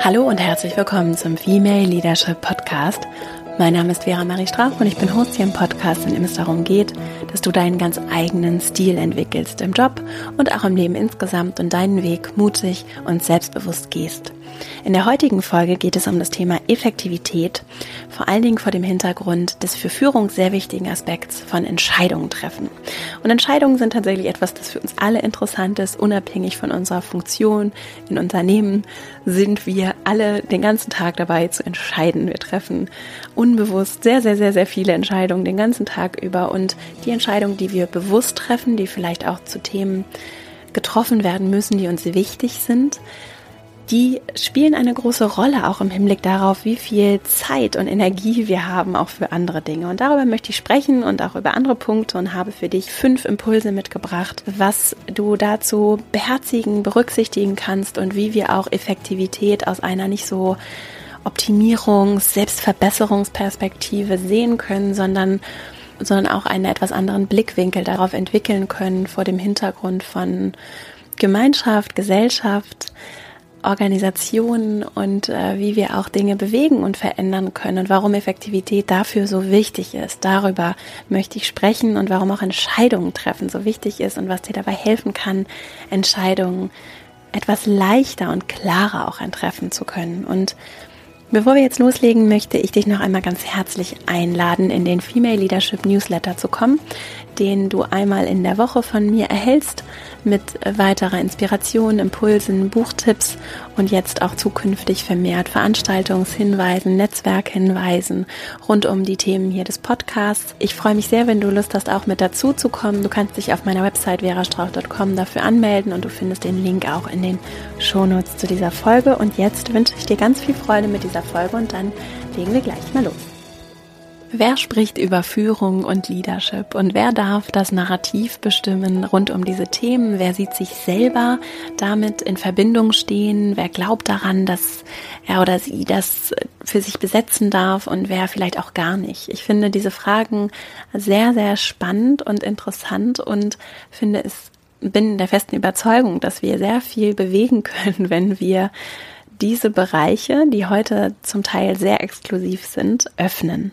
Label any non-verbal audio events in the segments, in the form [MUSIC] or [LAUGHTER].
Hallo und herzlich willkommen zum Female Leadership Podcast. Mein Name ist Vera Marie Strauch und ich bin Host hier im Podcast, in dem es darum geht, dass du deinen ganz eigenen Stil entwickelst im Job und auch im Leben insgesamt und deinen Weg mutig und selbstbewusst gehst. In der heutigen Folge geht es um das Thema Effektivität, vor allen Dingen vor dem Hintergrund des für Führung sehr wichtigen Aspekts von Entscheidungen treffen. Und Entscheidungen sind tatsächlich etwas, das für uns alle interessant ist, unabhängig von unserer Funktion in Unternehmen sind wir alle den ganzen Tag dabei zu entscheiden. Wir treffen unbewusst sehr, sehr, sehr, sehr viele Entscheidungen den ganzen Tag über und die Entscheidungen, die wir bewusst treffen, die vielleicht auch zu Themen getroffen werden müssen, die uns wichtig sind, die spielen eine große Rolle auch im Hinblick darauf, wie viel Zeit und Energie wir haben auch für andere Dinge. Und darüber möchte ich sprechen und auch über andere Punkte und habe für dich fünf Impulse mitgebracht, was du dazu beherzigen, berücksichtigen kannst und wie wir auch Effektivität aus einer nicht so Optimierungs-, Selbstverbesserungsperspektive sehen können, sondern sondern auch einen etwas anderen Blickwinkel darauf entwickeln können vor dem Hintergrund von Gemeinschaft, Gesellschaft, Organisationen und äh, wie wir auch Dinge bewegen und verändern können und warum Effektivität dafür so wichtig ist. Darüber möchte ich sprechen und warum auch Entscheidungen treffen so wichtig ist und was dir dabei helfen kann, Entscheidungen etwas leichter und klarer auch treffen zu können. Und Bevor wir jetzt loslegen, möchte ich dich noch einmal ganz herzlich einladen, in den Female Leadership Newsletter zu kommen, den du einmal in der Woche von mir erhältst mit weiterer Inspiration, Impulsen, Buchtipps und jetzt auch zukünftig vermehrt Veranstaltungshinweisen, Netzwerkhinweisen rund um die Themen hier des Podcasts. Ich freue mich sehr, wenn du Lust hast, auch mit dazu zu kommen. Du kannst dich auf meiner Website verastrauch.com dafür anmelden und du findest den Link auch in den Shownotes zu dieser Folge. Und jetzt wünsche ich dir ganz viel Freude mit dieser Folge und dann legen wir gleich mal los. Wer spricht über Führung und Leadership und wer darf das Narrativ bestimmen rund um diese Themen? Wer sieht sich selber damit in Verbindung stehen? Wer glaubt daran, dass er oder sie das für sich besetzen darf und wer vielleicht auch gar nicht? Ich finde diese Fragen sehr, sehr spannend und interessant und finde es bin der festen Überzeugung, dass wir sehr viel bewegen [LAUGHS] können, wenn wir diese Bereiche, die heute zum Teil sehr exklusiv sind, öffnen.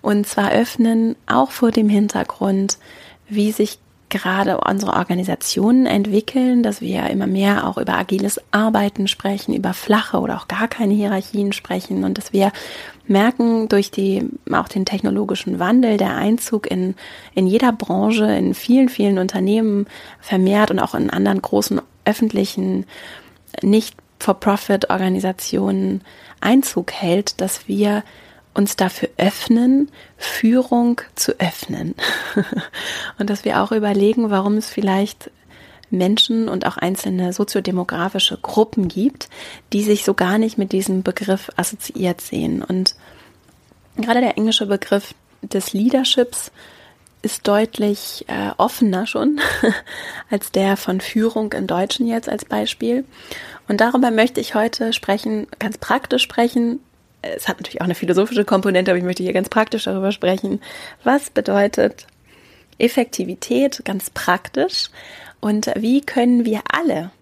Und zwar öffnen auch vor dem Hintergrund, wie sich gerade unsere Organisationen entwickeln, dass wir immer mehr auch über agiles Arbeiten sprechen, über flache oder auch gar keine Hierarchien sprechen und dass wir merken durch die, auch den technologischen Wandel, der Einzug in, in jeder Branche, in vielen, vielen Unternehmen vermehrt und auch in anderen großen öffentlichen, nicht For-Profit-Organisationen Einzug hält, dass wir uns dafür öffnen, Führung zu öffnen. [LAUGHS] und dass wir auch überlegen, warum es vielleicht Menschen und auch einzelne soziodemografische Gruppen gibt, die sich so gar nicht mit diesem Begriff assoziiert sehen. Und gerade der englische Begriff des Leaderships ist deutlich äh, offener schon [LAUGHS] als der von Führung im Deutschen jetzt als Beispiel. Und darüber möchte ich heute sprechen, ganz praktisch sprechen. Es hat natürlich auch eine philosophische Komponente, aber ich möchte hier ganz praktisch darüber sprechen. Was bedeutet Effektivität ganz praktisch? Und wie können wir alle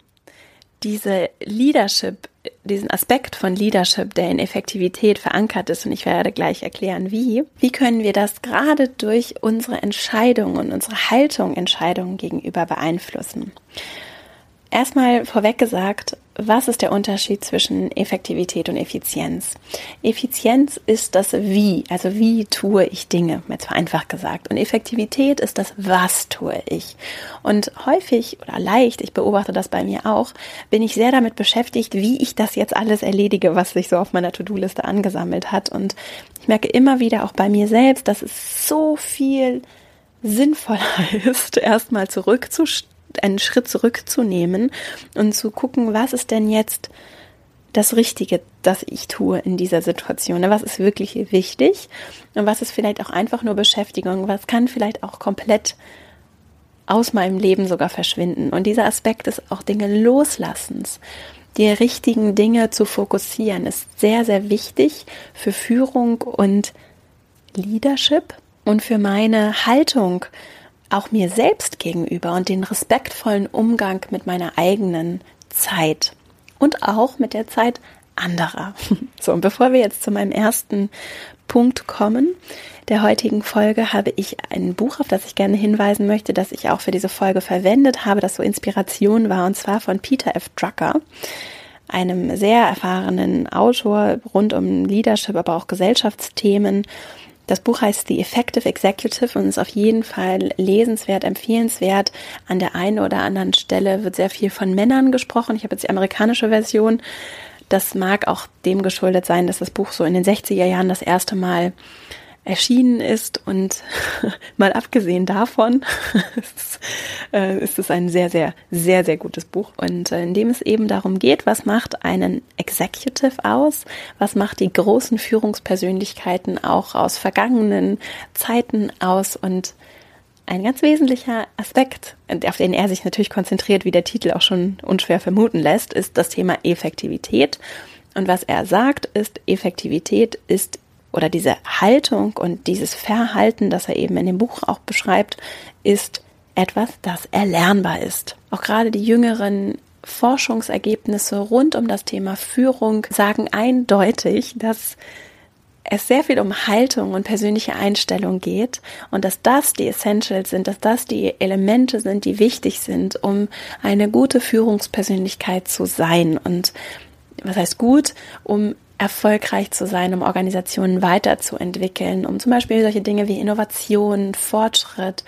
diese Leadership, diesen Aspekt von Leadership, der in Effektivität verankert ist, und ich werde gleich erklären, wie, wie können wir das gerade durch unsere Entscheidungen und unsere Haltung Entscheidungen gegenüber beeinflussen? Erstmal vorweg gesagt, was ist der Unterschied zwischen Effektivität und Effizienz? Effizienz ist das Wie, also wie tue ich Dinge, jetzt vereinfacht gesagt. Und Effektivität ist das Was tue ich. Und häufig oder leicht, ich beobachte das bei mir auch, bin ich sehr damit beschäftigt, wie ich das jetzt alles erledige, was sich so auf meiner To-Do-Liste angesammelt hat. Und ich merke immer wieder auch bei mir selbst, dass es so viel sinnvoller [LAUGHS] ist, erstmal zurückzustehen einen Schritt zurückzunehmen und zu gucken, was ist denn jetzt das Richtige, das ich tue in dieser Situation? Was ist wirklich wichtig und was ist vielleicht auch einfach nur Beschäftigung? Was kann vielleicht auch komplett aus meinem Leben sogar verschwinden? Und dieser Aspekt ist auch Dinge loslassens. Die richtigen Dinge zu fokussieren ist sehr, sehr wichtig für Führung und Leadership und für meine Haltung auch mir selbst gegenüber und den respektvollen Umgang mit meiner eigenen Zeit und auch mit der Zeit anderer. [LAUGHS] So, und bevor wir jetzt zu meinem ersten Punkt kommen, der heutigen Folge habe ich ein Buch, auf das ich gerne hinweisen möchte, das ich auch für diese Folge verwendet habe, das so Inspiration war, und zwar von Peter F. Drucker, einem sehr erfahrenen Autor rund um Leadership, aber auch Gesellschaftsthemen. Das Buch heißt The Effective Executive und ist auf jeden Fall lesenswert, empfehlenswert. An der einen oder anderen Stelle wird sehr viel von Männern gesprochen. Ich habe jetzt die amerikanische Version. Das mag auch dem geschuldet sein, dass das Buch so in den 60er Jahren das erste Mal erschienen ist und [LAUGHS] mal abgesehen davon [LAUGHS] ist, äh, ist es ein sehr, sehr, sehr, sehr gutes Buch. Und äh, in dem es eben darum geht, was macht einen Executive aus, was macht die großen Führungspersönlichkeiten auch aus vergangenen Zeiten aus? Und ein ganz wesentlicher Aspekt, auf den er sich natürlich konzentriert, wie der Titel auch schon unschwer vermuten lässt, ist das Thema Effektivität. Und was er sagt, ist, Effektivität ist oder diese Haltung und dieses Verhalten, das er eben in dem Buch auch beschreibt, ist etwas, das erlernbar ist. Auch gerade die jüngeren Forschungsergebnisse rund um das Thema Führung sagen eindeutig, dass es sehr viel um Haltung und persönliche Einstellung geht und dass das die Essentials sind, dass das die Elemente sind, die wichtig sind, um eine gute Führungspersönlichkeit zu sein. Und was heißt gut, um erfolgreich zu sein, um Organisationen weiterzuentwickeln, um zum Beispiel solche Dinge wie Innovation, Fortschritt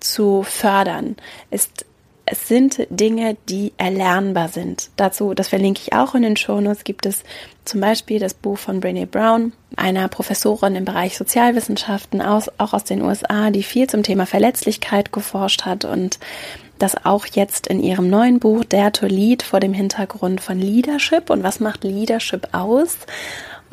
zu fördern, ist es sind Dinge, die erlernbar sind. Dazu, das verlinke ich auch in den Shownotes, gibt es zum Beispiel das Buch von Brené Brown, einer Professorin im Bereich Sozialwissenschaften, aus, auch aus den USA, die viel zum Thema Verletzlichkeit geforscht hat und das auch jetzt in ihrem neuen Buch Dare to Lead vor dem Hintergrund von Leadership und was macht Leadership aus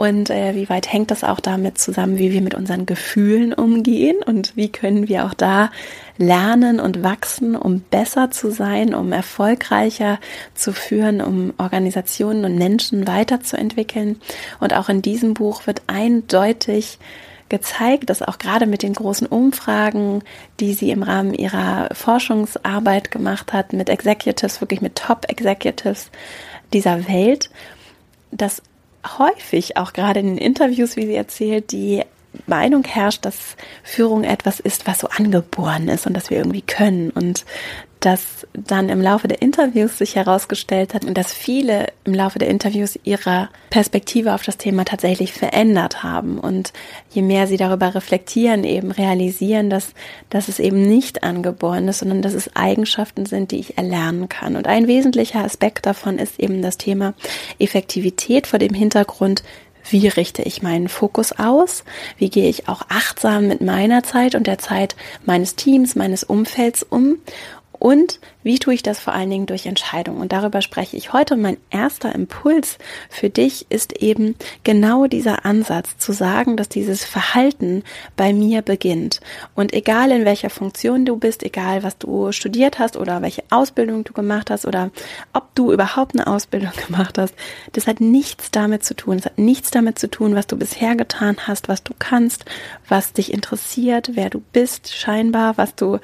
und äh, wie weit hängt das auch damit zusammen, wie wir mit unseren Gefühlen umgehen und wie können wir auch da lernen und wachsen, um besser zu sein, um erfolgreicher zu führen, um Organisationen und Menschen weiterzuentwickeln. Und auch in diesem Buch wird eindeutig gezeigt, dass auch gerade mit den großen Umfragen, die sie im Rahmen ihrer Forschungsarbeit gemacht hat, mit Executives, wirklich mit Top-Executives dieser Welt, dass häufig auch gerade in den Interviews, wie sie erzählt, die Meinung herrscht, dass Führung etwas ist, was so angeboren ist und dass wir irgendwie können. Und dass dann im Laufe der Interviews sich herausgestellt hat und dass viele im Laufe der Interviews ihre Perspektive auf das Thema tatsächlich verändert haben. Und je mehr sie darüber reflektieren, eben realisieren, dass, dass es eben nicht angeboren ist, sondern dass es Eigenschaften sind, die ich erlernen kann. Und ein wesentlicher Aspekt davon ist eben das Thema Effektivität vor dem Hintergrund, wie richte ich meinen Fokus aus? Wie gehe ich auch achtsam mit meiner Zeit und der Zeit meines Teams, meines Umfelds um? Und wie tue ich das vor allen Dingen durch Entscheidungen? Und darüber spreche ich heute. Mein erster Impuls für dich ist eben genau dieser Ansatz zu sagen, dass dieses Verhalten bei mir beginnt. Und egal in welcher Funktion du bist, egal was du studiert hast oder welche Ausbildung du gemacht hast oder ob du überhaupt eine Ausbildung [LAUGHS] gemacht hast, das hat nichts damit zu tun. Es hat nichts damit zu tun, was du bisher getan hast, was du kannst, was dich interessiert, wer du bist, scheinbar, was du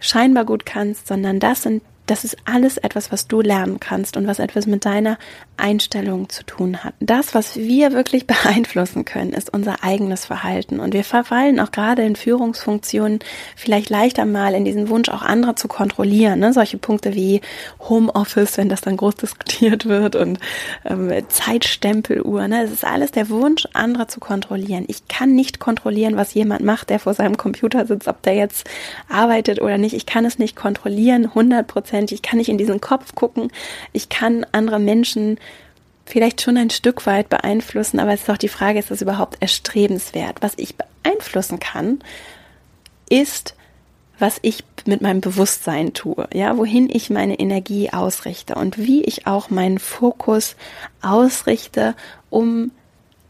scheinbar gut kannst, sondern das sind das ist alles etwas, was du lernen kannst und was etwas mit deiner Einstellung zu tun hat. Das, was wir wirklich [LAUGHS] beeinflussen können, ist unser eigenes Verhalten. Und wir verfallen auch gerade in Führungsfunktionen vielleicht leichter mal in diesen Wunsch, auch andere zu kontrollieren. Ne? Solche Punkte wie Homeoffice, wenn das dann groß [LAUGHS] diskutiert wird und ähm, Zeitstempeluhr. Ne? Es ist alles der Wunsch, andere zu kontrollieren. Ich kann nicht kontrollieren, was jemand macht, der vor seinem Computer sitzt, ob der jetzt arbeitet oder nicht. Ich kann es nicht kontrollieren, 100 Prozent Prozent. Ich kann nicht in diesen Kopf gucken. Ich kann andere Menschen vielleicht schon ein Stück weit beeinflussen, aber es ist auch die Frage, ist das überhaupt erstrebenswert? Was ich beeinflussen kann, ist, was ich mit meinem Bewusstsein tue, ja, wohin ich meine Energie ausrichte und wie ich auch meinen Fokus ausrichte, um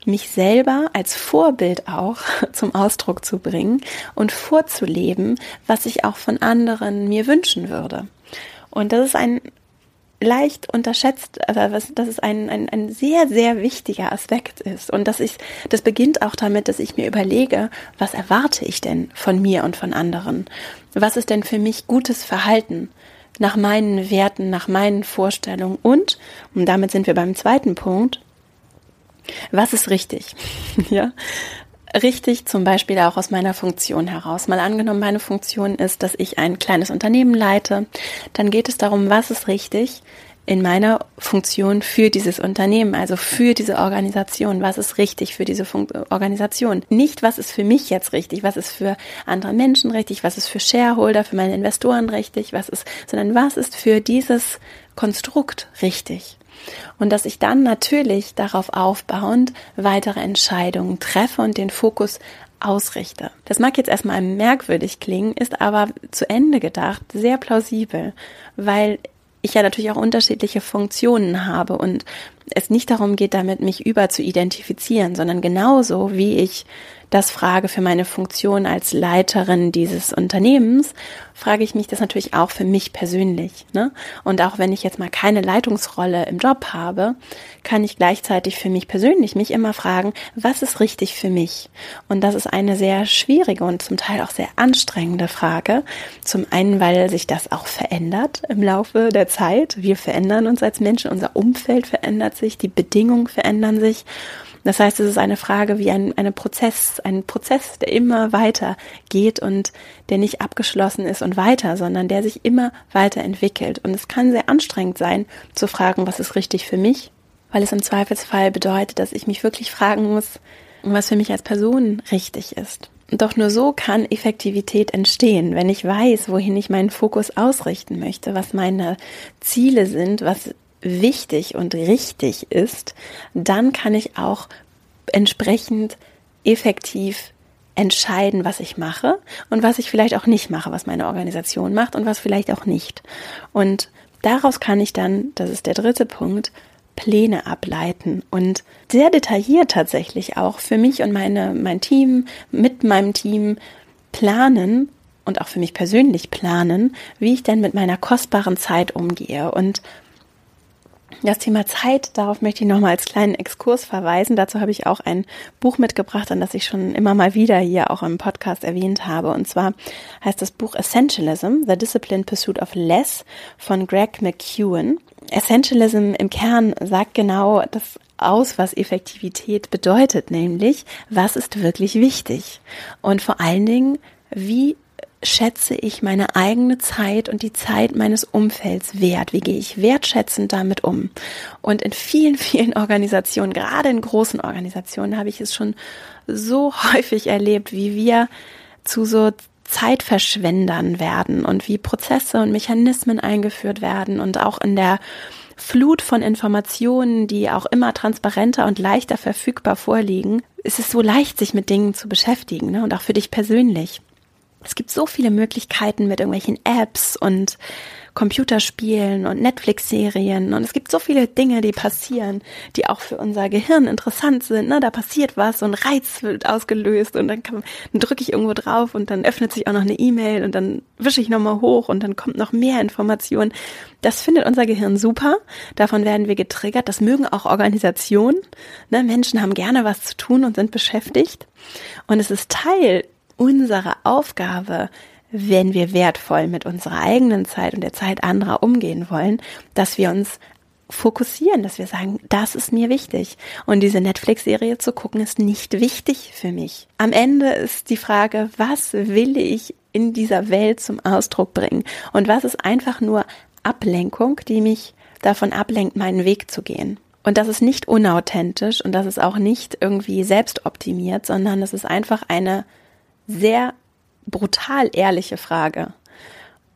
mich selber als Vorbild auch [LAUGHS] zum Ausdruck zu bringen und vorzuleben, was ich auch von anderen mir wünschen würde. Und das ist ein leicht unterschätzt, aber was, dass es ein, ein, ein sehr, sehr wichtiger Aspekt ist. Und dass ich, das beginnt auch damit, dass ich mir überlege, was erwarte ich denn von mir und von anderen? Was ist denn für mich gutes Verhalten? Nach meinen Werten, nach meinen Vorstellungen und, und damit sind wir beim zweiten Punkt, Was ist richtig? [LAUGHS] ja, richtig zum Beispiel auch aus meiner Funktion heraus. Mal angenommen, meine Funktion ist, dass ich ein kleines Unternehmen leite, dann geht es darum, was ist richtig in meiner Funktion für dieses Unternehmen, also für diese Organisation. Was ist richtig für diese Fun Organisation? Nicht, was ist für mich jetzt richtig, was ist für andere Menschen richtig, was ist für Shareholder, für meine Investoren richtig, was ist, sondern was ist für dieses Konstrukt richtig. Und dass ich dann natürlich darauf aufbauend weitere Entscheidungen treffe und den Fokus ausrichte. Das mag jetzt erstmal merkwürdig klingen, ist aber zu Ende gedacht sehr plausibel, weil ich ja natürlich auch unterschiedliche Funktionen habe und es nicht darum geht, damit mich über zu identifizieren, sondern genauso wie ich das frage für meine Funktion als Leiterin dieses Unternehmens, frage ich mich das natürlich auch für mich persönlich. Ne? Und auch wenn ich jetzt mal keine Leitungsrolle im Job habe, kann ich gleichzeitig für mich persönlich mich immer fragen, was ist richtig für mich? Und das ist eine sehr schwierige und zum Teil auch sehr anstrengende Frage. Zum einen, weil sich das auch verändert im Laufe der Zeit. Wir verändern uns als Menschen, unser Umfeld verändert sich, die Bedingungen verändern sich. Das heißt, es ist eine Frage wie ein eine Prozess, ein Prozess, der immer weiter geht und der nicht abgeschlossen ist und weiter, sondern der sich immer weiter entwickelt. Und es kann sehr anstrengend sein, zu fragen, was ist richtig für mich, weil es im Zweifelsfall bedeutet, dass ich mich wirklich fragen muss, was für mich als Person richtig ist. Doch nur so kann Effektivität entstehen, wenn ich weiß, wohin ich meinen Fokus ausrichten möchte, was meine Ziele sind, was wichtig und richtig ist, dann kann ich auch entsprechend effektiv entscheiden, was ich mache und was ich vielleicht auch nicht mache, was meine Organisation macht und was vielleicht auch nicht. Und daraus kann ich dann, das ist der dritte Punkt, Pläne ableiten und sehr detailliert tatsächlich auch für mich und meine, mein Team, mit meinem Team planen und auch für mich persönlich planen, wie ich denn mit meiner kostbaren Zeit umgehe und das Thema Zeit, darauf möchte ich nochmal als kleinen Exkurs verweisen. Dazu habe ich auch ein Buch mitgebracht, an das ich schon immer mal wieder hier auch im Podcast erwähnt habe. Und zwar heißt das Buch Essentialism, The Disciplined Pursuit of Less von Greg McEwen. Essentialism im Kern sagt genau das aus, was Effektivität bedeutet, nämlich was ist wirklich wichtig und vor allen Dingen, wie schätze ich meine eigene Zeit und die Zeit meines Umfelds wert? Wie gehe ich wertschätzend damit um? Und in vielen, [LAUGHS] vielen Organisationen, gerade in großen Organisationen, habe ich es schon so häufig erlebt, wie wir zu so Zeitverschwendern werden und wie Prozesse und Mechanismen eingeführt werden und auch in der Flut von Informationen, die auch immer transparenter und leichter verfügbar vorliegen, ist es so leicht, sich mit Dingen zu beschäftigen ne? und auch für dich persönlich. Es gibt so viele Möglichkeiten mit irgendwelchen Apps und Computerspielen und Netflix-Serien und es gibt so viele Dinge, die passieren, die auch für unser Gehirn interessant sind. Ne? Da passiert was, ein Reiz wird ausgelöst und dann, dann drücke ich irgendwo drauf und dann öffnet sich auch noch eine E-Mail und dann wische ich nochmal hoch und dann kommt noch mehr Information. Das findet unser Gehirn super. Davon werden wir getriggert. Das mögen auch Organisationen. Ne? Menschen haben gerne was zu tun und sind beschäftigt. Und es ist Teil unsere Aufgabe, wenn wir wertvoll mit unserer eigenen Zeit und der Zeit anderer umgehen wollen, dass wir uns fokussieren, dass wir sagen, das ist mir wichtig. Und diese Netflix-Serie zu gucken, ist nicht wichtig für mich. Am Ende ist die Frage, was will ich in dieser Welt zum Ausdruck bringen? Und was ist einfach nur Ablenkung, die mich davon ablenkt, meinen Weg zu gehen? Und das ist nicht unauthentisch und das ist auch nicht irgendwie selbstoptimiert, sondern es ist einfach eine sehr brutal ehrliche Frage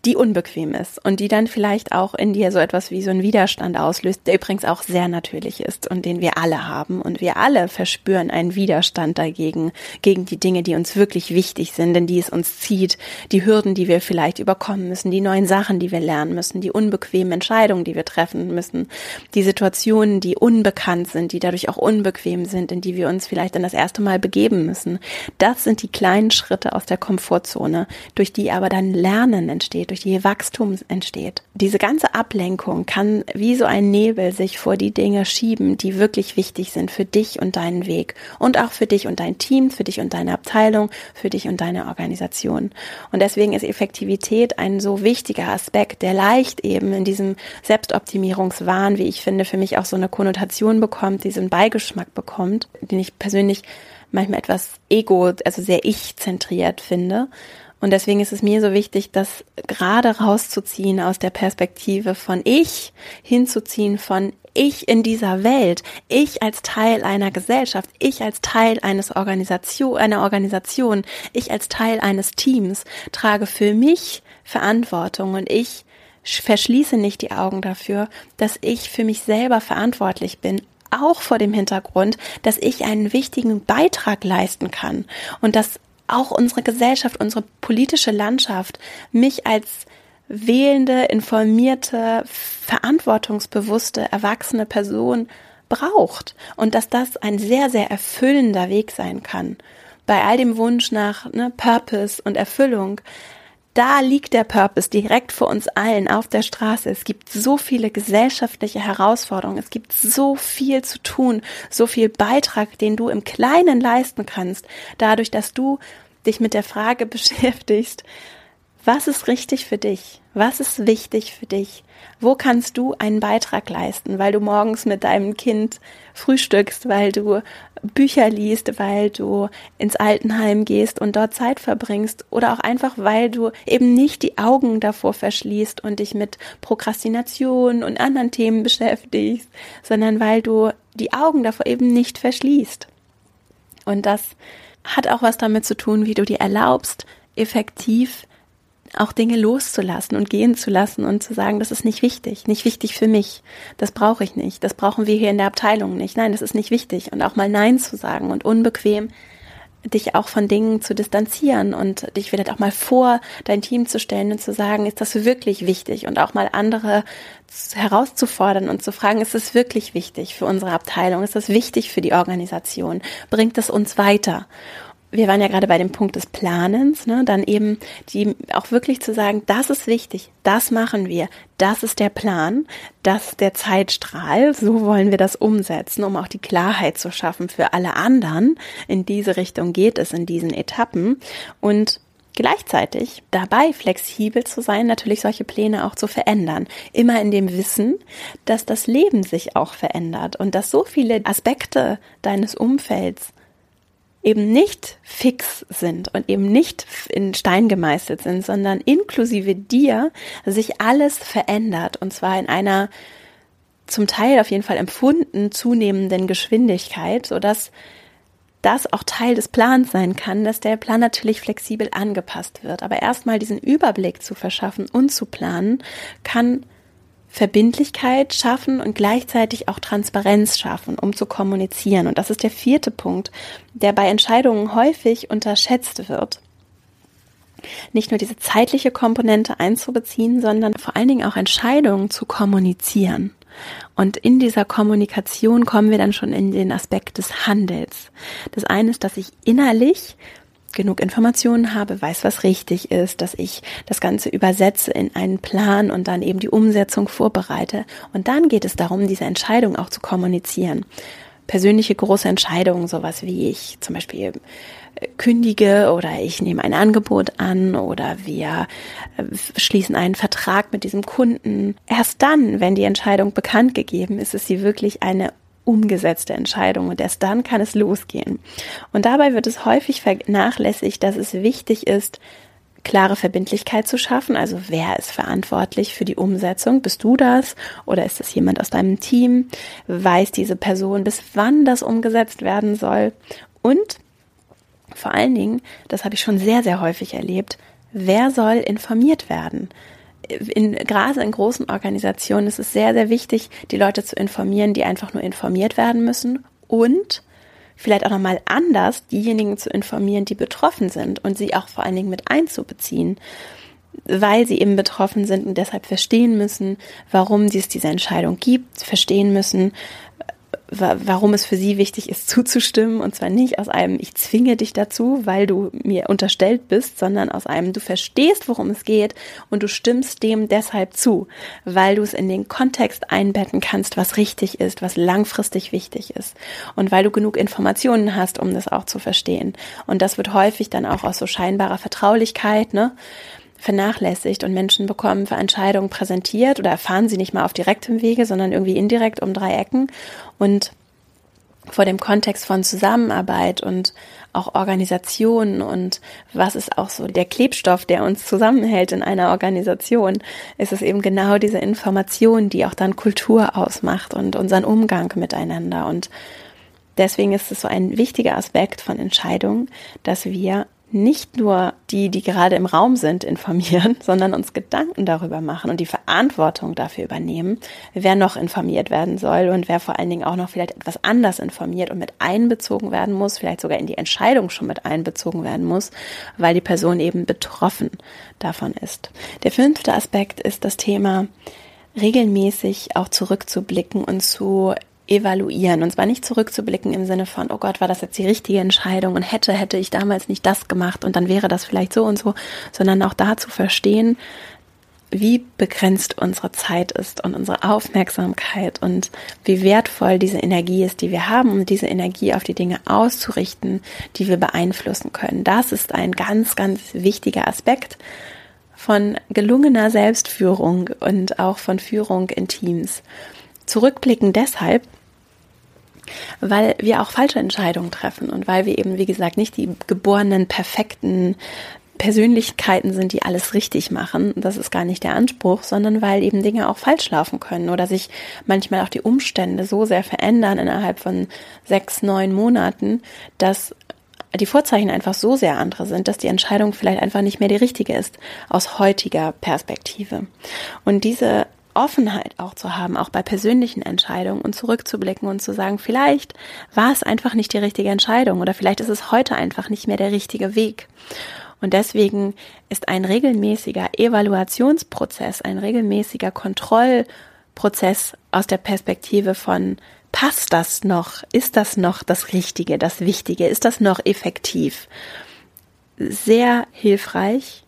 die unbequem ist und die dann vielleicht auch in dir so etwas wie so einen Widerstand auslöst, der übrigens auch sehr natürlich ist und den wir alle haben. Und wir alle verspüren einen Widerstand dagegen, gegen die Dinge, die uns wirklich wichtig sind, in die es uns zieht, die Hürden, die wir vielleicht überkommen müssen, die neuen Sachen, die wir lernen müssen, die unbequemen Entscheidungen, die wir treffen müssen, die Situationen, die unbekannt sind, die dadurch auch unbequem sind, in die wir uns vielleicht dann das erste Mal begeben müssen. Das sind die kleinen Schritte aus der Komfortzone, durch die aber dann Lernen entsteht durch die Wachstum entsteht. Diese ganze Ablenkung kann wie so ein Nebel sich vor die Dinge schieben, die wirklich wichtig sind für dich und deinen Weg und auch für dich und dein Team, für dich und deine Abteilung, für dich und deine Organisation. Und deswegen ist Effektivität ein so wichtiger Aspekt, der leicht eben in diesem Selbstoptimierungswahn, wie ich finde, für mich auch so eine Konnotation bekommt, diesen Beigeschmack bekommt, den ich persönlich manchmal etwas ego, also sehr ich-zentriert finde. Und deswegen ist es mir so wichtig, das gerade rauszuziehen aus der Perspektive von ich hinzuziehen von ich in dieser Welt, ich als Teil einer Gesellschaft, ich als Teil eines Organisation, einer Organisation, ich als Teil eines Teams trage für mich Verantwortung und ich verschließe nicht die Augen dafür, dass ich für mich selber verantwortlich bin, auch vor dem Hintergrund, dass ich einen wichtigen Beitrag leisten kann und dass auch unsere Gesellschaft, unsere politische Landschaft mich als wählende, informierte, verantwortungsbewusste, erwachsene Person braucht und dass das ein sehr, sehr erfüllender Weg sein kann. Bei all dem Wunsch nach ne, Purpose und Erfüllung da liegt der Purpose direkt vor uns allen auf der Straße. Es gibt so viele gesellschaftliche Herausforderungen. Es gibt so viel zu tun, so viel Beitrag, den du im Kleinen leisten kannst, dadurch, dass du dich mit der Frage [LAUGHS] beschäftigst, was ist richtig für dich? Was ist wichtig für dich? Wo kannst du einen Beitrag leisten, weil du morgens mit deinem Kind frühstückst, weil du Bücher liest, weil du ins Altenheim gehst und dort Zeit verbringst oder auch einfach, weil du eben nicht die Augen davor verschließt und dich mit Prokrastination und anderen Themen beschäftigst, sondern weil du die Augen davor eben nicht verschließt. Und das hat auch was damit zu tun, wie du dir erlaubst, effektiv auch Dinge loszulassen und gehen zu lassen und zu sagen, das ist nicht wichtig, nicht wichtig für mich, das brauche ich nicht, das brauchen wir hier in der Abteilung nicht, nein, das ist nicht wichtig. Und auch mal Nein zu sagen und unbequem dich auch von Dingen zu distanzieren und dich vielleicht auch mal vor dein Team zu stellen und zu sagen, ist das wirklich wichtig? Und auch mal andere herauszufordern und zu fragen, ist es wirklich wichtig für unsere Abteilung, ist das wichtig für die Organisation, bringt es uns weiter? Wir waren ja gerade bei dem Punkt des Planens, ne, dann eben die auch wirklich zu sagen, das ist wichtig, das machen wir, das ist der Plan, das ist der Zeitstrahl, so wollen wir das umsetzen, um auch die Klarheit zu schaffen für alle anderen. In diese Richtung geht es in diesen Etappen und Gleichzeitig dabei flexibel zu sein, natürlich solche Pläne auch zu verändern. Immer in dem Wissen, dass das Leben sich auch verändert und dass so viele Aspekte deines Umfelds eben nicht fix sind und eben nicht in Stein gemeißelt sind, sondern inklusive dir sich alles verändert und zwar in einer zum Teil auf jeden Fall empfunden zunehmenden Geschwindigkeit, so dass das auch Teil des Plans sein kann, dass der Plan natürlich flexibel angepasst wird. Aber erstmal diesen Überblick zu verschaffen und zu planen, kann Verbindlichkeit schaffen und gleichzeitig auch Transparenz schaffen, um zu kommunizieren. Und das ist der vierte Punkt, der bei Entscheidungen häufig unterschätzt wird. Nicht nur diese zeitliche Komponente einzubeziehen, sondern vor allen Dingen auch Entscheidungen zu kommunizieren. Und in dieser Kommunikation kommen wir dann schon in den Aspekt des Handels. Das eine ist, dass ich innerlich genug Informationen habe, weiß, was richtig ist, dass ich das Ganze übersetze in einen Plan und dann eben die Umsetzung vorbereite. Und dann geht es darum, diese Entscheidung auch zu kommunizieren. Persönliche große Entscheidungen, sowas wie ich zum Beispiel äh, kündige oder ich nehme ein Angebot an oder wir äh, schließen einen Vertrag mit diesem Kunden. Erst dann, wenn die Entscheidung bekannt gegeben ist, ist sie wirklich eine umgesetzte Entscheidung und erst dann kann es losgehen. Und dabei wird es häufig vernachlässigt, dass es wichtig ist, klare Verbindlichkeit zu schaffen. Also wer ist verantwortlich für die Umsetzung? Bist du das oder ist das jemand aus deinem Team? Weiß diese Person, bis wann das umgesetzt werden soll? Und vor allen Dingen, das habe ich schon sehr, sehr häufig erlebt, wer soll informiert werden? In, gerade in großen Organisationen ist es sehr, sehr wichtig, die Leute zu informieren, die einfach nur informiert werden müssen und vielleicht auch nochmal anders diejenigen zu informieren, die betroffen sind und sie auch vor allen Dingen mit einzubeziehen, weil sie eben betroffen sind und deshalb verstehen müssen, warum es diese Entscheidung gibt, verstehen müssen, warum es für sie wichtig ist, zuzustimmen. Und zwar nicht aus einem, ich zwinge dich dazu, weil du mir unterstellt bist, sondern aus einem, du verstehst, worum es geht und du stimmst dem deshalb zu, weil du es in den Kontext einbetten kannst, was richtig ist, was langfristig wichtig ist. Und weil du genug Informationen hast, um das auch zu verstehen. Und das wird häufig dann auch aus so scheinbarer Vertraulichkeit, ne? Vernachlässigt und Menschen bekommen für Entscheidungen präsentiert oder erfahren sie nicht mal auf direktem Wege, sondern irgendwie indirekt um drei Ecken und vor dem Kontext von Zusammenarbeit und auch Organisation und was ist auch so der Klebstoff, der uns zusammenhält in einer Organisation, ist es eben genau diese Information, die auch dann Kultur ausmacht und unseren Umgang miteinander. Und deswegen ist es so ein wichtiger Aspekt von Entscheidungen, dass wir nicht nur die, die gerade im Raum sind, informieren, [LAUGHS] sondern uns Gedanken darüber machen und die Verantwortung dafür übernehmen, wer noch informiert werden soll und wer vor allen Dingen auch noch vielleicht etwas anders informiert und mit einbezogen werden muss, vielleicht sogar in die Entscheidung schon mit einbezogen werden muss, weil die Person eben betroffen davon ist. Der fünfte Aspekt ist das Thema regelmäßig auch zurückzublicken und zu evaluieren. Und zwar nicht zurückzublicken im Sinne von, oh Gott, war das jetzt die richtige Entscheidung und hätte, hätte ich damals nicht das gemacht und dann wäre das vielleicht so und so, sondern auch da zu verstehen, wie begrenzt unsere Zeit ist und unsere Aufmerksamkeit und wie wertvoll diese Energie ist, die wir haben, um diese Energie auf die Dinge auszurichten, die wir beeinflussen können. Das ist ein ganz, ganz wichtiger Aspekt von gelungener Selbstführung und auch von Führung in Teams. Zurückblicken deshalb, weil wir auch falsche Entscheidungen treffen und weil wir eben, wie gesagt, nicht die geborenen, perfekten Persönlichkeiten sind, die alles richtig machen. Das ist gar nicht der Anspruch, sondern weil eben Dinge auch falsch laufen können oder sich manchmal auch die Umstände so sehr verändern innerhalb von sechs, neun Monaten, dass die Vorzeichen einfach so sehr andere sind, dass die Entscheidung vielleicht einfach nicht mehr die richtige ist aus heutiger Perspektive. Und diese Offenheit auch zu haben, auch bei persönlichen Entscheidungen und zurückzublicken und zu sagen, vielleicht war es einfach nicht die richtige Entscheidung oder vielleicht ist es heute einfach nicht mehr der richtige Weg. Und deswegen ist ein regelmäßiger Evaluationsprozess, ein regelmäßiger Kontrollprozess aus der Perspektive von passt das noch? Ist das noch das Richtige, das Wichtige? Ist das noch effektiv? Sehr hilfreich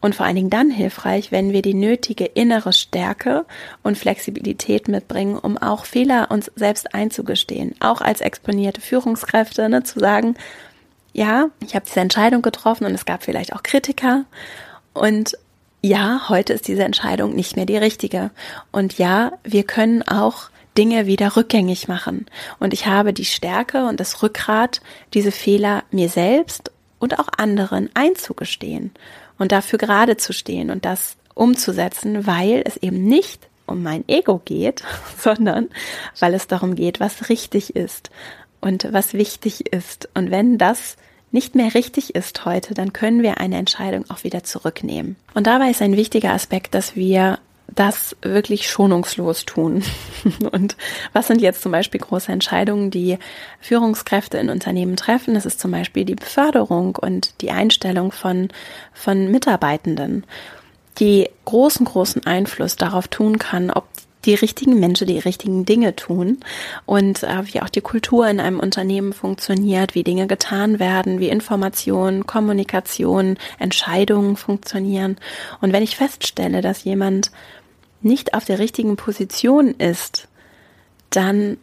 und vor allen Dingen dann hilfreich, wenn wir die nötige innere Stärke und Flexibilität mitbringen, um auch Fehler uns selbst einzugestehen. Auch als exponierte Führungskräfte, ne, zu sagen, ja, ich habe diese Entscheidung getroffen und es gab vielleicht auch Kritiker. Und ja, heute ist diese Entscheidung nicht mehr die richtige. Und ja, wir können auch Dinge wieder rückgängig machen. Und ich habe die Stärke und das Rückgrat, diese Fehler mir selbst und auch anderen einzugestehen und dafür gerade zu stehen und das umzusetzen, weil es eben nicht um mein Ego geht, [LAUGHS] sondern weil es darum geht, was richtig ist und was wichtig ist. Und wenn das nicht mehr richtig ist heute, dann können wir eine Entscheidung auch wieder zurücknehmen. Und dabei ist ein wichtiger Aspekt, dass wir das wirklich schonungslos tun. [LAUGHS] Und was sind jetzt zum Beispiel große Entscheidungen, die Führungskräfte in Unternehmen treffen? Das ist zum Beispiel die Beförderung und die Einstellung von, von Mitarbeitenden, die großen, großen Einfluss darauf tun kann, ob die richtigen Menschen die richtigen Dinge tun und äh, wie auch die Kultur in einem Unternehmen funktioniert, wie Dinge getan werden, wie Information, Kommunikation, Entscheidungen funktionieren. Und wenn ich feststelle, dass jemand nicht auf der richtigen Position ist, dann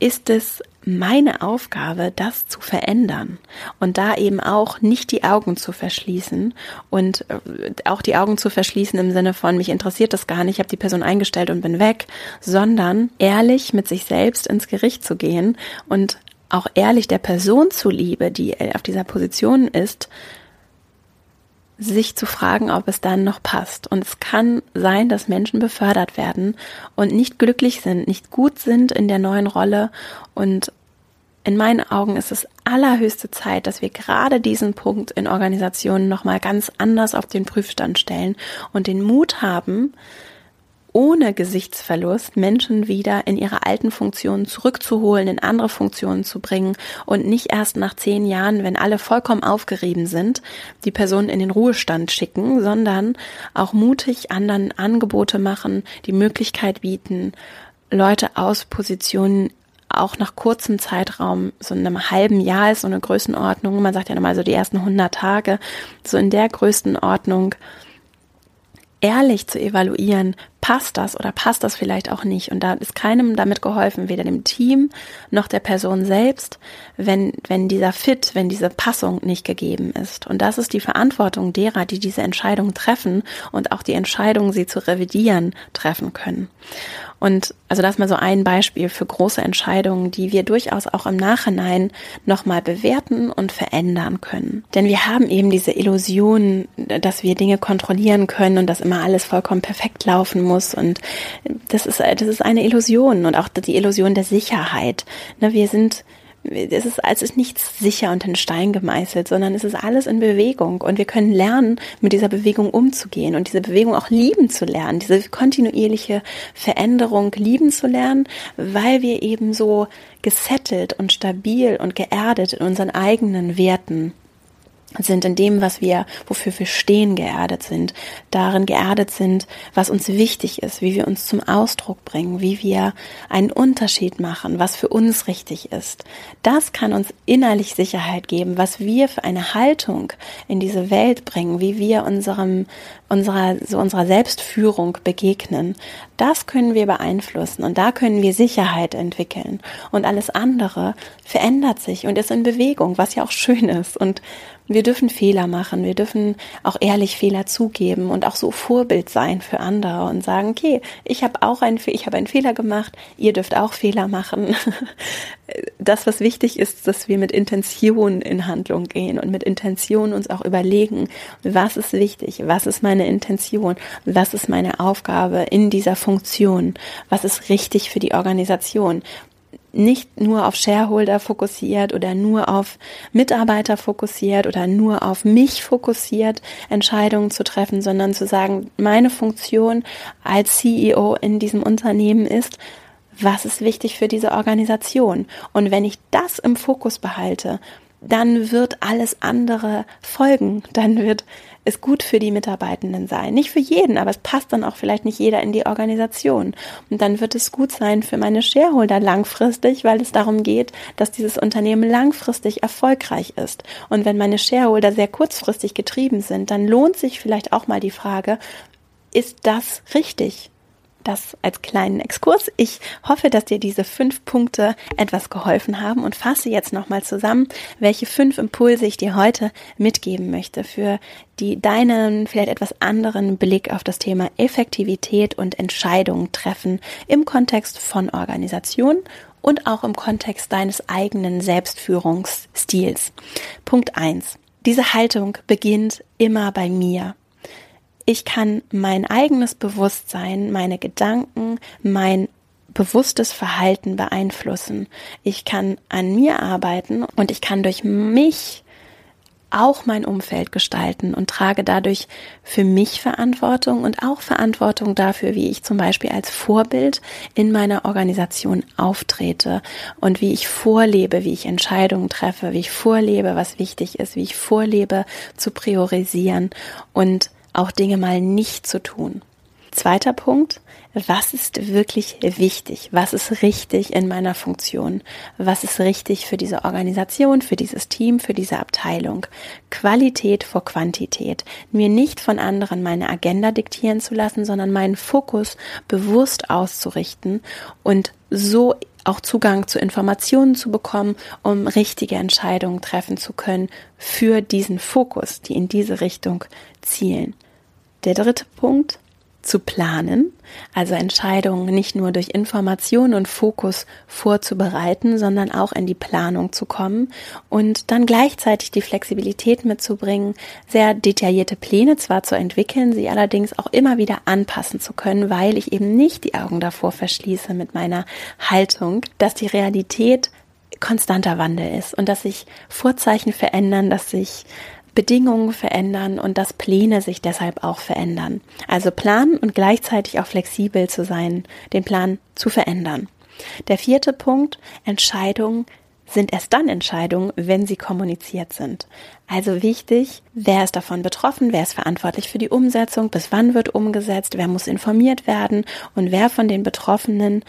ist es meine Aufgabe, das zu verändern und da eben auch nicht die Augen zu verschließen und äh, auch die Augen zu verschließen im Sinne von, mich interessiert das gar nicht, ich habe die Person eingestellt und bin weg, sondern ehrlich mit sich selbst ins Gericht zu gehen und auch ehrlich der Person zuliebe, die auf dieser Position ist, sich zu fragen, ob es dann noch passt. Und es kann sein, dass Menschen befördert werden und nicht glücklich sind, nicht gut sind in der neuen Rolle. Und in meinen Augen ist es allerhöchste Zeit, dass wir gerade diesen Punkt in Organisationen nochmal ganz anders auf den Prüfstand stellen und den Mut haben, ohne Gesichtsverlust Menschen wieder in ihre alten Funktionen zurückzuholen, in andere Funktionen zu bringen und nicht erst nach zehn Jahren, wenn alle vollkommen aufgerieben sind, die Person in den Ruhestand schicken, sondern auch mutig anderen Angebote machen, die Möglichkeit bieten, Leute aus Positionen auch nach kurzem Zeitraum, so in einem halben Jahr ist so eine Größenordnung, man sagt ja nochmal so die ersten 100 Tage, so in der Größenordnung ehrlich zu evaluieren, passt das oder passt das vielleicht auch nicht. Und da ist keinem damit geholfen, weder dem Team noch der Person selbst, wenn, wenn dieser Fit, wenn diese Passung nicht gegeben ist. Und das ist die Verantwortung derer, die diese Entscheidung treffen und auch die Entscheidung, sie zu revidieren, treffen können. Und also das mal so ein Beispiel für große Entscheidungen, die wir durchaus auch im Nachhinein nochmal bewerten und verändern können. Denn wir haben eben diese Illusion, dass wir Dinge kontrollieren können und dass immer alles vollkommen perfekt laufen muss. Und das ist, das ist eine Illusion und auch die Illusion der Sicherheit. Ne, wir sind es ist, als ist nichts sicher und in Stein gemeißelt, sondern es ist alles in Bewegung und wir können lernen, mit dieser Bewegung umzugehen und diese Bewegung auch lieben zu lernen, diese kontinuierliche Veränderung lieben zu lernen, weil wir eben so gesettelt und stabil und geerdet in unseren eigenen Werten sind in dem, was wir, wofür wir stehen, geerdet sind, darin geerdet sind, was uns wichtig ist, wie wir uns zum Ausdruck bringen, wie wir einen Unterschied machen, was für uns richtig ist. Das kann uns innerlich Sicherheit geben, was wir für eine Haltung in diese Welt bringen, wie wir unserem, unserer, so unserer Selbstführung begegnen. Das können wir beeinflussen und da können wir Sicherheit entwickeln. Und alles andere verändert sich und ist in Bewegung, was ja auch schön ist und wir dürfen Fehler machen, wir dürfen auch ehrlich Fehler zugeben und auch so Vorbild sein für andere und sagen, okay, ich habe auch einen, ich habe einen Fehler gemacht, ihr dürft auch Fehler machen. [LAUGHS] Das, was wichtig ist, dass wir mit Intention in Handlung gehen und mit Intention uns auch überlegen, was ist wichtig, was ist meine Intention, was ist meine Aufgabe in dieser Funktion, was ist richtig für die Organisation nicht nur auf Shareholder fokussiert oder nur auf Mitarbeiter fokussiert oder nur auf mich fokussiert, Entscheidungen zu treffen, sondern zu sagen, meine Funktion als CEO in diesem Unternehmen ist, was ist wichtig für diese Organisation? Und wenn ich das im Fokus behalte, dann wird alles andere folgen. Dann wird es gut für die Mitarbeitenden sein. Nicht für jeden, aber es passt dann auch vielleicht nicht jeder in die Organisation. Und dann wird es gut sein für meine Shareholder langfristig, weil es darum geht, dass dieses Unternehmen langfristig erfolgreich ist. Und wenn meine Shareholder sehr kurzfristig getrieben sind, dann lohnt sich vielleicht auch mal die Frage, ist das richtig? Das als kleinen Exkurs. Ich hoffe, dass dir diese fünf Punkte etwas geholfen haben und fasse jetzt nochmal zusammen, welche fünf Impulse ich dir heute mitgeben möchte für die deinen vielleicht etwas anderen Blick auf das Thema Effektivität und Entscheidungen treffen im Kontext von Organisation und auch im Kontext deines eigenen Selbstführungsstils. Punkt eins: Diese Haltung beginnt immer bei mir ich kann mein eigenes Bewusstsein, meine Gedanken, mein bewusstes Verhalten beeinflussen. Ich kann an mir arbeiten und ich kann durch mich auch mein Umfeld gestalten und trage dadurch für mich Verantwortung und auch Verantwortung dafür, wie ich zum Beispiel als Vorbild in meiner Organisation auftrete und wie ich vorlebe, wie ich Entscheidungen treffe, wie ich vorlebe, was wichtig ist, wie ich vorlebe zu priorisieren und auch Dinge mal nicht zu tun. Zweiter Punkt, was ist wirklich wichtig? Was ist richtig in meiner Funktion? Was ist richtig für diese Organisation, für dieses Team, für diese Abteilung? Qualität vor Quantität. Mir nicht von anderen meine Agenda diktieren zu lassen, sondern meinen Fokus bewusst auszurichten und so auch Zugang zu Informationen zu bekommen, um richtige Entscheidungen treffen zu können für diesen Fokus, die in diese Richtung zielen. Der dritte Punkt, zu planen, also Entscheidungen nicht nur durch Information und Fokus vorzubereiten, sondern auch in die Planung zu kommen und dann gleichzeitig die Flexibilität mitzubringen, sehr detaillierte Pläne zwar zu entwickeln, sie allerdings auch immer wieder anpassen zu können, weil ich eben nicht die Augen davor verschließe mit meiner Haltung, dass die Realität konstanter Wandel ist und dass sich Vorzeichen verändern, dass sich Bedingungen verändern und dass Pläne sich deshalb auch verändern. Also planen und gleichzeitig auch flexibel zu sein, den Plan zu verändern. Der vierte Punkt, Entscheidungen sind erst dann Entscheidungen, wenn sie kommuniziert sind. Also wichtig, wer ist davon betroffen, wer ist verantwortlich für die Umsetzung, bis wann wird umgesetzt, wer muss informiert werden und wer von den Betroffenen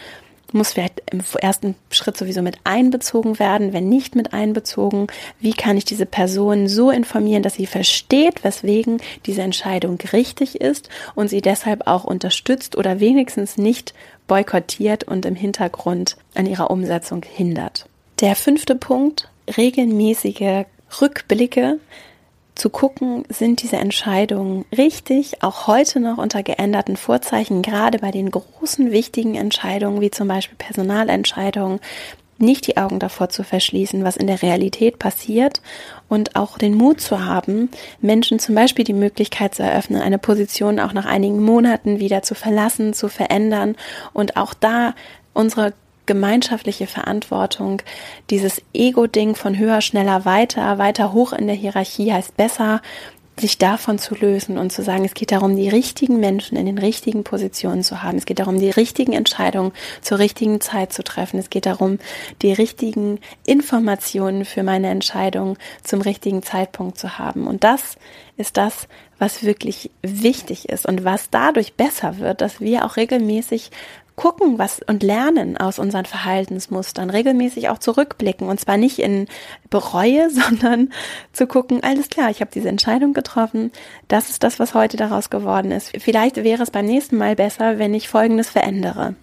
muss vielleicht im ersten Schritt sowieso mit einbezogen werden, wenn nicht mit einbezogen, wie kann ich diese Person so informieren, dass sie versteht, weswegen diese Entscheidung richtig ist und sie deshalb auch unterstützt oder wenigstens nicht boykottiert und im Hintergrund an ihrer Umsetzung hindert. Der fünfte Punkt, regelmäßige Rückblicke zu gucken, sind diese Entscheidungen richtig, auch heute noch unter geänderten Vorzeichen, gerade bei den großen, wichtigen Entscheidungen, wie zum Beispiel Personalentscheidungen, nicht die Augen davor zu verschließen, was in der Realität passiert und auch den Mut zu haben, Menschen zum Beispiel die Möglichkeit zu eröffnen, eine Position auch nach einigen Monaten wieder zu verlassen, zu verändern und auch da unsere gemeinschaftliche Verantwortung, dieses Ego-Ding von höher, schneller, weiter, weiter hoch in der Hierarchie heißt besser, sich davon zu lösen und zu sagen, es geht darum, die richtigen Menschen in den richtigen Positionen zu haben. Es geht darum, die richtigen Entscheidungen zur richtigen Zeit zu treffen. Es geht darum, die richtigen Informationen für meine Entscheidung zum richtigen Zeitpunkt zu haben. Und das ist das, was wirklich wichtig ist und was dadurch besser wird, dass wir auch regelmäßig gucken was und lernen aus unseren Verhaltensmustern, regelmäßig auch zurückblicken und zwar nicht in Bereue, [LAUGHS] sondern zu gucken, alles klar, ich habe diese Entscheidung getroffen, das ist das, was heute daraus geworden ist. Vielleicht wäre es beim nächsten Mal besser, wenn ich Folgendes verändere.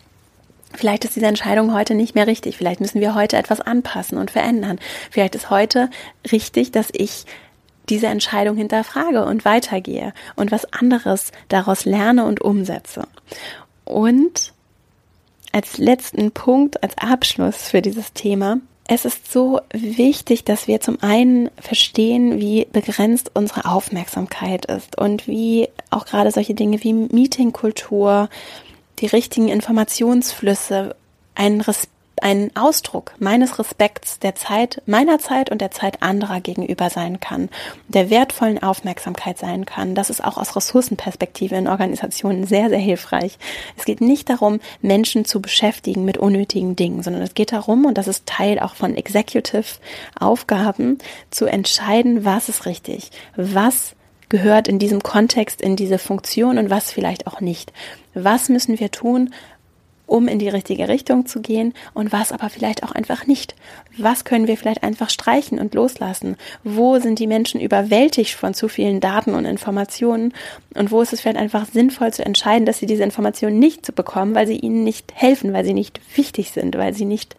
Vielleicht ist diese Entscheidung heute nicht mehr richtig. Vielleicht müssen wir heute etwas anpassen und verändern. Vielleicht ist heute richtig, dass ich diese Entscheidung hinterfrage und weitergehe und was anderes daraus lerne und umsetze. Und als letzten Punkt, als Abschluss für dieses Thema. Es ist so wichtig, dass wir zum einen verstehen, wie begrenzt unsere Aufmerksamkeit ist und wie auch gerade solche Dinge wie Meetingkultur, die richtigen Informationsflüsse, einen Respekt ein Ausdruck meines Respekts der Zeit, meiner Zeit und der Zeit anderer gegenüber sein kann, der wertvollen Aufmerksamkeit sein kann. Das ist auch aus Ressourcenperspektive in Organisationen sehr, sehr hilfreich. Es geht nicht darum, Menschen zu beschäftigen mit unnötigen Dingen, sondern es geht darum, und das ist Teil auch von Executive Aufgaben, zu entscheiden, was ist richtig, was gehört in diesem Kontext in diese Funktion und was vielleicht auch nicht. Was müssen wir tun, um in die richtige Richtung zu gehen und was aber vielleicht auch einfach nicht. Was können wir vielleicht einfach streichen und loslassen? Wo sind die Menschen überwältigt von zu vielen Daten und Informationen und wo ist es vielleicht einfach sinnvoll zu entscheiden, dass sie diese Informationen nicht zu bekommen, weil sie ihnen nicht helfen, weil sie nicht wichtig sind, weil sie nicht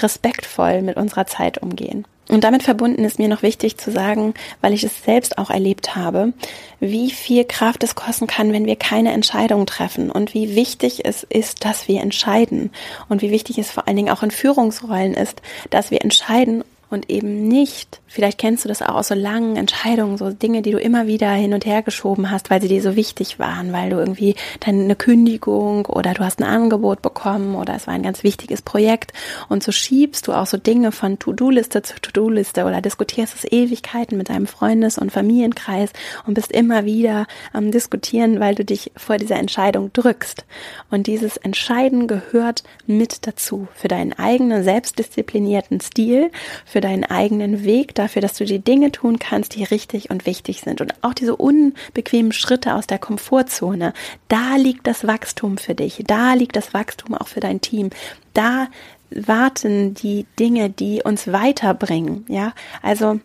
respektvoll mit unserer Zeit umgehen. Und damit verbunden ist mir noch wichtig zu sagen, weil ich es selbst auch erlebt habe, wie viel Kraft es kosten kann, wenn wir keine Entscheidung treffen und wie wichtig es ist, dass wir entscheiden und wie wichtig es vor allen Dingen auch in Führungsrollen ist, dass wir entscheiden und eben nicht Vielleicht kennst du das auch aus so langen Entscheidungen, so Dinge, die du immer wieder hin und her geschoben hast, weil sie dir so wichtig waren, weil du irgendwie deine Kündigung oder du hast ein Angebot bekommen oder es war ein ganz wichtiges Projekt und so schiebst du auch so Dinge von To-Do-Liste zu To-Do-Liste oder diskutierst es Ewigkeiten mit deinem Freundes- und Familienkreis und bist immer wieder am Diskutieren, weil du dich vor dieser Entscheidung drückst. Und dieses Entscheiden gehört mit dazu für deinen eigenen selbstdisziplinierten Stil, für deinen eigenen Weg, dafür, dass du die Dinge tun kannst, die richtig und wichtig sind. Und auch diese unbequemen Schritte aus der Komfortzone, da liegt das Wachstum für dich, da liegt das Wachstum auch für dein Team, da warten die Dinge, die uns weiterbringen. Ja, also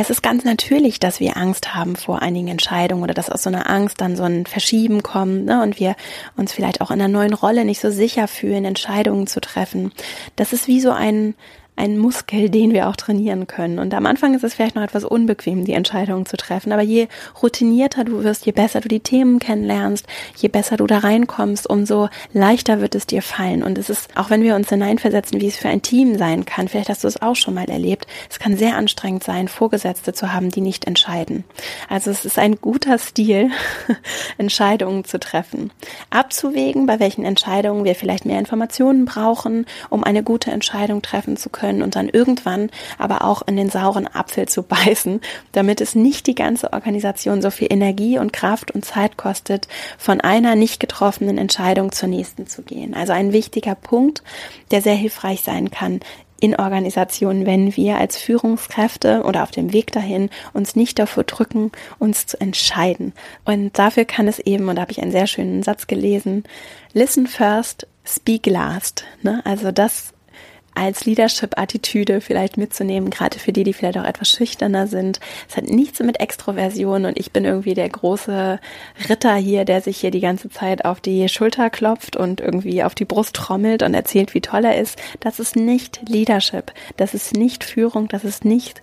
es ist ganz natürlich, dass wir Angst haben vor einigen Entscheidungen oder dass aus so einer Angst dann so ein Verschieben kommt ne, und wir uns vielleicht auch in einer neuen Rolle nicht so sicher fühlen, Entscheidungen zu treffen. Das ist wie so ein, ein Muskel, den wir auch trainieren können. Und am Anfang ist es vielleicht noch etwas unbequem, die Entscheidungen zu treffen. Aber je routinierter du wirst, je besser du die Themen kennenlernst, je besser du da reinkommst, umso leichter wird es dir fallen. Und es ist, auch wenn wir uns hineinversetzen, wie es für ein Team sein kann, vielleicht hast du es auch schon mal erlebt, es kann sehr anstrengend sein, Vorgesetzte zu haben, die nicht entscheiden. Also es ist ein guter Stil, [LAUGHS] Entscheidungen zu treffen. Abzuwägen, bei welchen Entscheidungen wir vielleicht mehr Informationen brauchen, um eine gute Entscheidung treffen zu können können und dann irgendwann aber auch in den sauren Apfel zu beißen, damit es nicht die ganze Organisation so viel Energie und Kraft und Zeit kostet, von einer nicht getroffenen Entscheidung zur nächsten zu gehen. Also ein wichtiger Punkt, der sehr hilfreich sein kann, in Organisationen, wenn wir als Führungskräfte oder auf dem Weg dahin uns nicht davor drücken, uns zu entscheiden. Und dafür kann es eben, und da habe ich einen sehr schönen Satz gelesen, listen first, speak last. Ne? Also das als Leadership-Attitüde vielleicht mitzunehmen, gerade für die, die vielleicht auch etwas schüchterner sind. Es hat nichts mit Extroversion und ich bin irgendwie der große Ritter hier, der sich hier die ganze Zeit auf die Schulter klopft und irgendwie auf die Brust trommelt und erzählt, wie toll er ist. Das ist nicht Leadership. Das ist nicht Führung. Das ist nicht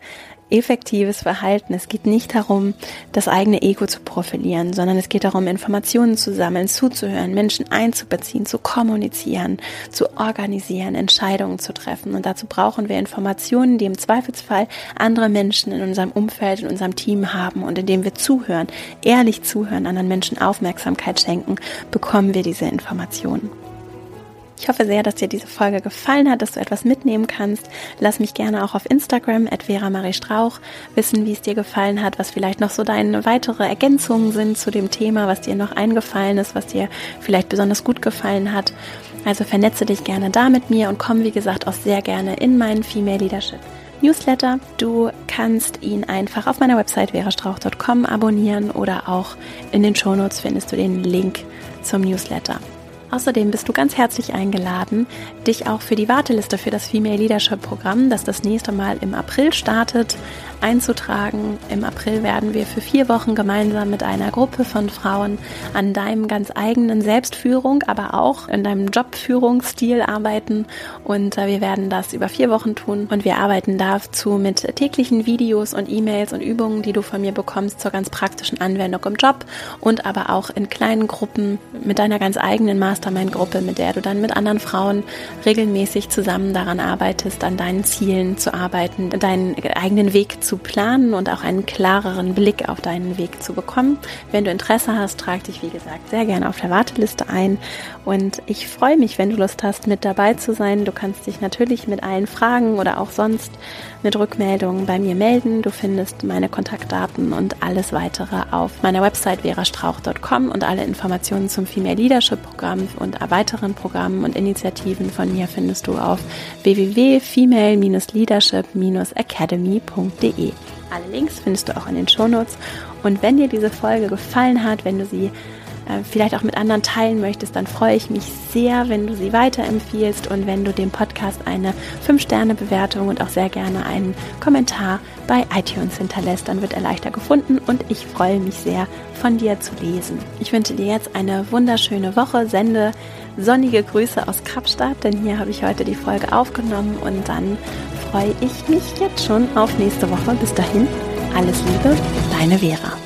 effektives Verhalten. Es geht nicht darum, das eigene Ego zu profilieren, sondern es geht darum, Informationen zu sammeln, zuzuhören, Menschen einzubeziehen, zu kommunizieren, zu organisieren, Entscheidungen zu treffen. Und dazu brauchen wir Informationen, die im Zweifelsfall andere Menschen in unserem Umfeld, in unserem Team haben. Und indem wir zuhören, ehrlich zuhören, anderen Menschen Aufmerksamkeit schenken, bekommen wir diese Informationen. Ich hoffe sehr, dass dir diese Folge gefallen hat, dass du etwas mitnehmen kannst. Lass mich gerne auch auf Instagram, Marie Strauch, wissen, wie es dir gefallen hat, was vielleicht noch so deine weitere Ergänzungen sind zu dem Thema, was dir noch eingefallen ist, was dir vielleicht besonders gut gefallen hat. Also vernetze dich gerne da mit mir und komm, wie gesagt, auch sehr gerne in meinen Female Leadership Newsletter. Du kannst ihn einfach auf meiner Website verastrauch.com abonnieren oder auch in den Shownotes findest du den Link zum Newsletter. Außerdem bist du ganz herzlich eingeladen, dich auch für die Warteliste für das Female Leadership Programm, das das nächste Mal im April startet, einzutragen. Im April werden wir für vier Wochen gemeinsam mit einer Gruppe von Frauen an deinem ganz eigenen Selbstführung, aber auch in deinem Jobführungsstil arbeiten. Und äh, wir werden das über vier Wochen tun. Und wir arbeiten dazu mit täglichen Videos und E-Mails und Übungen, die du von mir bekommst zur ganz praktischen Anwendung im Job und aber auch in kleinen Gruppen mit deiner ganz eigenen Mastermind-Gruppe, mit der du dann mit anderen Frauen regelmäßig zusammen daran arbeitest, an deinen Zielen zu arbeiten, deinen eigenen Weg zu planen und auch einen klareren Blick auf deinen Weg zu bekommen. Wenn du Interesse hast, trag dich wie gesagt sehr gerne auf der Warteliste ein und ich freue mich, wenn du Lust hast, mit dabei zu sein. Du kannst dich natürlich mit allen Fragen oder auch sonst mit Rückmeldungen bei mir melden. Du findest meine Kontaktdaten und alles weitere auf meiner Website verastrauch.com und alle Informationen zum Female Leadership Programm und weiteren Programmen und Initiativen von mir findest du auf www.female-leadership-academy.de. Alle Links findest du auch in den Shownotes. Und wenn dir diese Folge gefallen hat, wenn du sie äh, vielleicht auch mit anderen teilen möchtest, dann freue ich mich sehr, wenn du sie weiterempfiehlst und wenn du dem Podcast eine 5-Sterne-Bewertung und auch sehr gerne einen Kommentar bei iTunes hinterlässt. Dann wird er leichter gefunden und ich freue mich sehr, von dir zu lesen. Ich wünsche dir jetzt eine wunderschöne Woche. Sende sonnige Grüße aus Kapstadt, denn hier habe ich heute die Folge aufgenommen und dann freue ich mich jetzt schon auf nächste Woche. Bis dahin, alles Liebe, deine Vera.